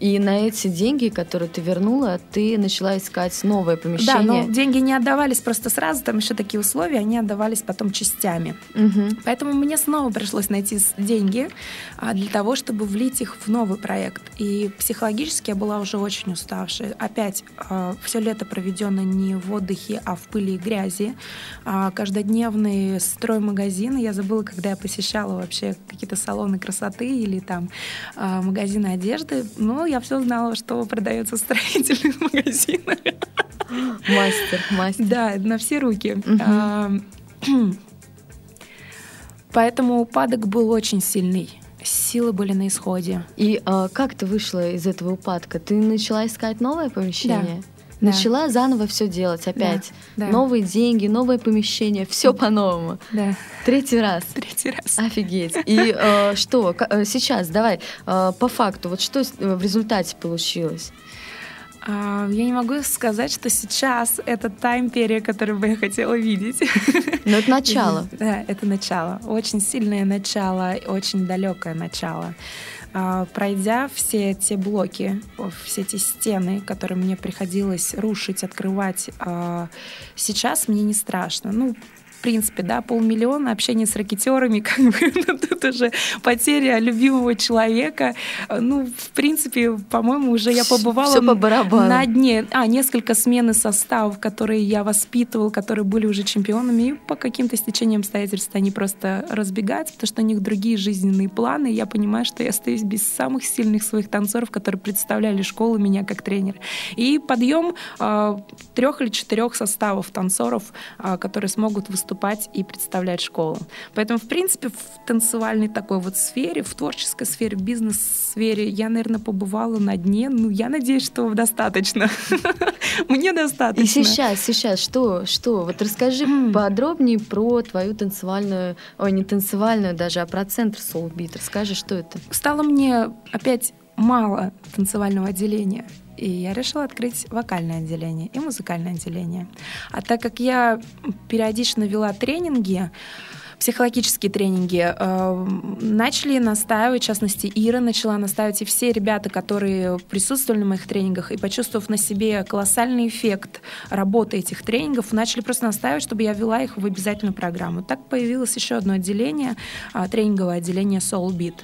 S4: И на эти деньги, которые ты вернула, ты начала искать новое помещение.
S5: Да, но деньги не отдавались просто сразу, там еще такие условия, они отдавались потом частями. Угу. Поэтому мне снова пришлось найти деньги а, для того, чтобы влить их в новый проект. И психологически я была уже очень уставшая. Опять а, все лето проведено не в отдыхе, а в пыли и грязи. А, каждодневные строймагазины. Я забыла, когда я посещала вообще какие-то салоны красоты или там магазины одежды. Но я все знала, что продается в строительных магазинах.
S4: Мастер, мастер.
S5: Да, на все руки. Угу. Поэтому упадок был очень сильный. Силы были на исходе.
S4: И а, как ты вышла из этого упадка? Ты начала искать новое помещение? Да. Начала да. заново все делать опять. Да, да. Новые деньги, новое помещение, все по-новому.
S5: Да.
S4: Третий раз.
S5: Третий раз.
S4: Офигеть. И э, что э, сейчас, давай, э, по факту, вот что в результате получилось?
S5: А, я не могу сказать, что сейчас это та империя, которую бы я хотела видеть.
S4: Но это начало.
S5: Да, это начало. Очень сильное начало, очень далекое начало. А, пройдя все те блоки, все те стены, которые мне приходилось рушить, открывать, а, сейчас мне не страшно. Ну, в принципе, да, полмиллиона общения с ракетерами, как бы, ну, тут уже потеря любимого человека. Ну, в принципе, по-моему, уже я побывала
S4: Все по
S5: на дне. А, несколько смены составов, которые я воспитывал, которые были уже чемпионами, и по каким-то стечениям обстоятельств они просто разбегаются, потому что у них другие жизненные планы, и я понимаю, что я остаюсь без самых сильных своих танцоров, которые представляли школу меня как тренер. И подъем э, трех или четырех составов танцоров, э, которые смогут выступать выступать и представлять школу. Поэтому, в принципе, в танцевальной такой вот сфере, в творческой сфере, в бизнес-сфере я, наверное, побывала на дне. Ну, я надеюсь, что достаточно. Мне достаточно.
S4: И сейчас, сейчас, что, что? Вот расскажи подробнее про твою танцевальную, ой, не танцевальную даже, а про центр Soul Beat. Расскажи, что это?
S5: Стало мне опять мало танцевального отделения и я решила открыть вокальное отделение и музыкальное отделение. А так как я периодично вела тренинги, психологические тренинги, э, начали настаивать, в частности, Ира начала настаивать, и все ребята, которые присутствовали на моих тренингах, и почувствовав на себе колоссальный эффект работы этих тренингов, начали просто настаивать, чтобы я вела их в обязательную программу. Так появилось еще одно отделение, э, тренинговое отделение Soul Beat.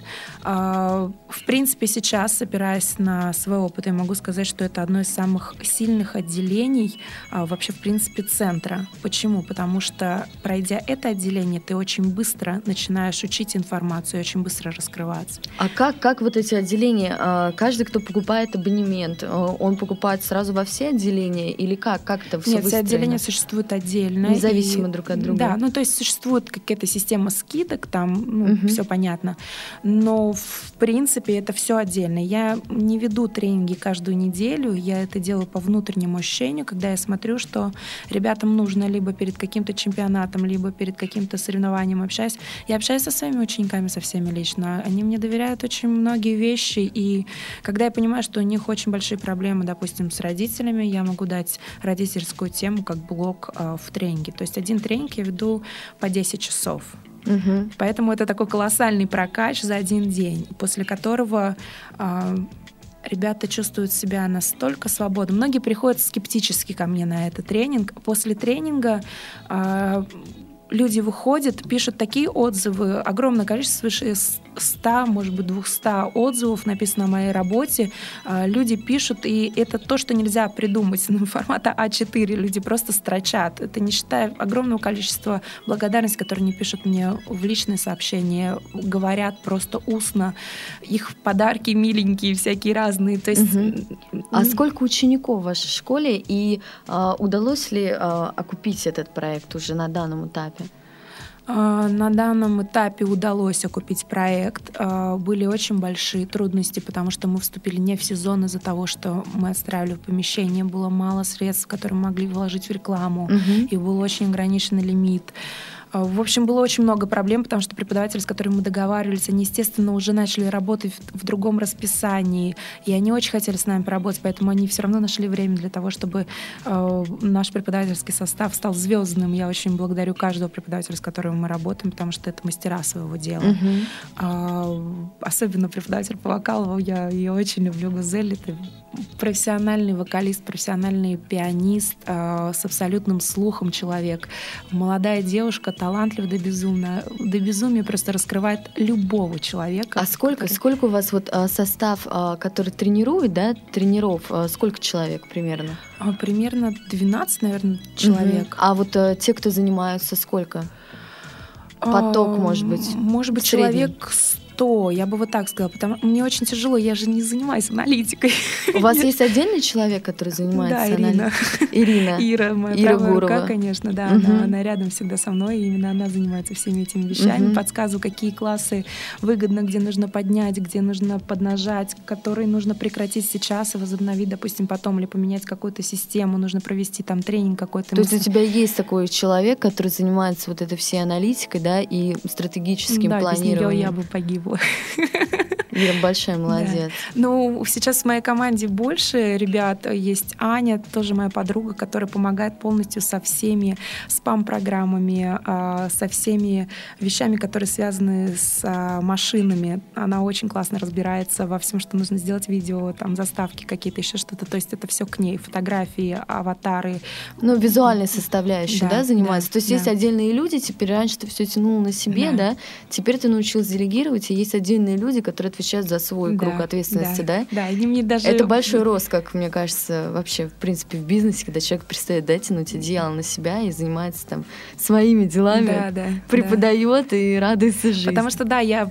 S5: Э, в принципе, сейчас, опираясь на свой опыт, я могу сказать, что это одно из самых сильных отделений вообще, в принципе, центра. Почему? Потому что, пройдя это отделение, ты очень очень быстро начинаешь учить информацию, очень быстро раскрываться.
S4: А как, как вот эти отделения? А, каждый, кто покупает абонемент, а, он покупает сразу во все отделения или как? Как это все
S5: Нет, все отделения существуют отдельно.
S4: Независимо и, друг от друга.
S5: Да, ну то есть существует какая-то система скидок, там ну, угу. все понятно. Но в принципе это все отдельно. Я не веду тренинги каждую неделю, я это делаю по внутреннему ощущению, когда я смотрю, что ребятам нужно либо перед каким-то чемпионатом, либо перед каким-то соревнованием соревнованиям общаюсь. Я общаюсь со своими учениками, со всеми лично. Они мне доверяют очень многие вещи, и когда я понимаю, что у них очень большие проблемы, допустим, с родителями, я могу дать родительскую тему как блок э, в тренинге. То есть один тренинг я веду по 10 часов. Угу. Поэтому это такой колоссальный прокач за один день, после которого э, ребята чувствуют себя настолько свободно. Многие приходят скептически ко мне на этот тренинг. После тренинга э, люди выходят, пишут такие отзывы, огромное количество, свыше 100, может быть, 200 отзывов написано о моей работе. А, люди пишут, и это то, что нельзя придумать. Ну, формата А4 люди просто строчат. Это не считая огромного количества благодарности, которые они пишут мне в личные сообщения, говорят просто устно. Их подарки миленькие, всякие разные. То есть...
S4: Угу. А сколько учеников в вашей школе, и а, удалось ли а, окупить этот проект уже на данном этапе?
S5: А, на данном этапе удалось окупить проект. А, были очень большие трудности, потому что мы вступили не в сезон из-за того, что мы отстраивали помещение, было мало средств, которые могли вложить в рекламу, угу. и был очень ограниченный лимит. А, в общем, было очень много проблем, потому что преподаватели, с которыми мы договаривались, они, естественно, уже начали работать в, другом расписании, и они очень хотели с нами поработать, поэтому они все равно нашли время для того, чтобы э, наш преподавательский состав стал звездным. Я очень благодарю каждого преподавателя, с которым мы работаем, потому что это мастера своего дела. Uh-huh. А, особенно преподаватель по вокалу, я ее очень люблю, Гузель, это профессиональный вокалист, профессиональный пианист э, с абсолютным слухом человек. Молодая девушка, талантлив до безумия, до безумия просто раскрывает любого человека.
S4: А сколько, который... сколько у вас вот э, состав, э, который тренирует, да, тренеров, э, сколько человек примерно?
S5: Примерно 12, наверное, человек.
S4: Угу. А вот те, кто занимаются, сколько? Поток, может быть?
S5: Может быть, человек 100, я бы вот так сказала, потому мне очень тяжело, я же не занимаюсь аналитикой.
S4: У вас есть отдельный человек, который занимается
S5: да, Ирина.
S4: Ирина.
S5: Ира, моя Ира правая Гурова. рука, конечно, да, угу. она, она рядом всегда со мной, и именно она занимается всеми этими вещами, угу. подсказываю, какие классы выгодно, где нужно поднять, где нужно поднажать, которые нужно прекратить сейчас и возобновить, допустим, потом, или поменять какую-то систему, нужно провести там тренинг какой-то.
S4: То есть у тебя есть такой человек, который занимается вот этой всей аналитикой, да, и стратегическим да, планированием? Да, без нее
S5: я бы погибла было.
S4: Ира большая молодец.
S5: Да. Ну, сейчас в моей команде больше ребят. Есть Аня, тоже моя подруга, которая помогает полностью со всеми спам-программами, а, со всеми вещами, которые связаны с а, машинами. Она очень классно разбирается во всем, что нужно сделать видео, там заставки какие-то, еще что-то. То есть это все к ней. Фотографии, аватары.
S4: Ну, визуальной составляющей, да, да занимается. Да, То есть да. есть отдельные люди, теперь раньше ты все тянул на себе, да. да? Теперь ты научилась делегировать, и есть отдельные люди, которые отвечают за свой да, круг ответственности, да?
S5: Да, да они мне даже...
S4: Это большой рост, как мне кажется, вообще, в принципе, в бизнесе, когда человек перестает, да, тянуть одеяло на себя и занимается там своими делами, да, да, преподает да. и радуется жизни.
S5: Потому что, да, я,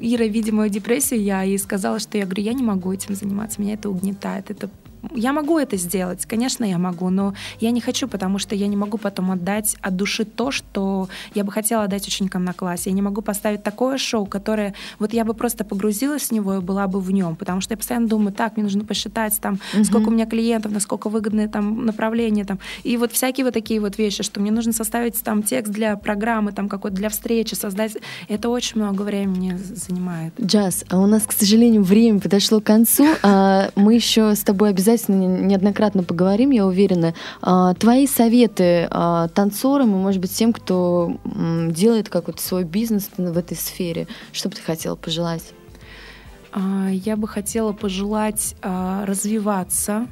S5: Ира, видя мою депрессию, я ей сказала, что я говорю, я не могу этим заниматься, меня это угнетает, это я могу это сделать, конечно, я могу, но я не хочу, потому что я не могу потом отдать от души то, что я бы хотела отдать ученикам на классе. Я не могу поставить такое шоу, которое вот я бы просто погрузилась в него и была бы в нем, потому что я постоянно думаю, так, мне нужно посчитать там, угу. сколько у меня клиентов, насколько выгодные там направления там, и вот всякие вот такие вот вещи, что мне нужно составить там текст для программы, там какой-то для встречи, создать. Это очень много времени занимает.
S4: Джаз, а у нас, к сожалению, время подошло к концу. А мы еще с тобой обязательно обязательно неоднократно поговорим, я уверена. А, твои советы а, танцорам и, может быть, тем, кто делает какой-то свой бизнес в этой сфере, что бы ты хотела пожелать?
S5: А, я бы хотела пожелать развиваться,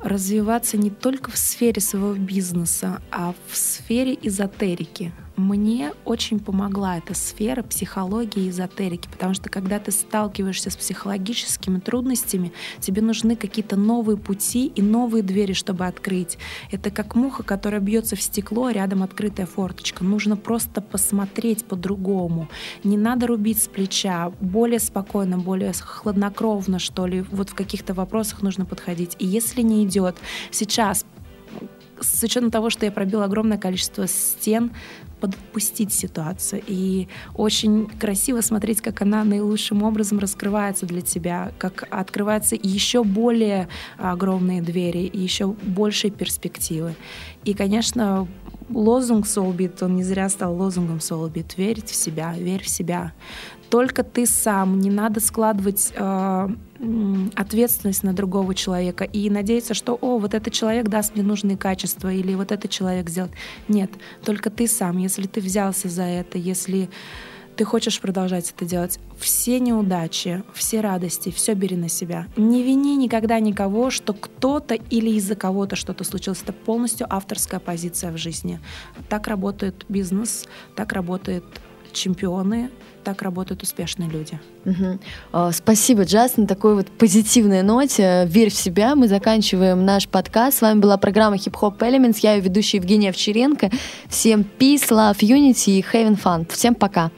S5: развиваться не только в сфере своего бизнеса, а в сфере эзотерики. Мне очень помогла эта сфера психологии и эзотерики, потому что когда ты сталкиваешься с психологическими трудностями, тебе нужны какие-то новые пути и новые двери, чтобы открыть. Это как муха, которая бьется в стекло, а рядом открытая форточка. Нужно просто посмотреть по-другому. Не надо рубить с плеча, более спокойно, более хладнокровно, что ли. Вот в каких-то вопросах нужно подходить. И если не идет, сейчас с учетом того, что я пробила огромное количество стен, подпустить ситуацию. И очень красиво смотреть, как она наилучшим образом раскрывается для тебя, как открываются еще более огромные двери и еще большие перспективы. И, конечно, лозунг Soulbeat, он не зря стал лозунгом Soulbeat. Верить в себя, верь в себя. Только ты сам, не надо складывать э, ответственность на другого человека и надеяться, что, о, вот этот человек даст мне нужные качества или вот этот человек сделает. Нет, только ты сам. Если ты взялся за это, если ты хочешь продолжать это делать. Все неудачи, все радости, все бери на себя. Не вини никогда никого, что кто-то или из-за кого-то что-то случилось. Это полностью авторская позиция в жизни. Так работает бизнес, так работают чемпионы, так работают успешные люди.
S4: Угу. Спасибо, Джаз, на такой вот позитивной ноте. Верь в себя. Мы заканчиваем наш подкаст. С вами была программа Hip Hop Elements. Я ее ведущая Евгения Овчаренко. Всем peace, love, unity и having fun. Всем пока.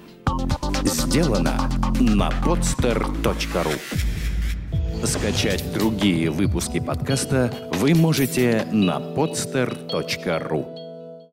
S1: Сделано на podster.ru Скачать другие выпуски подкаста вы можете на podster.ru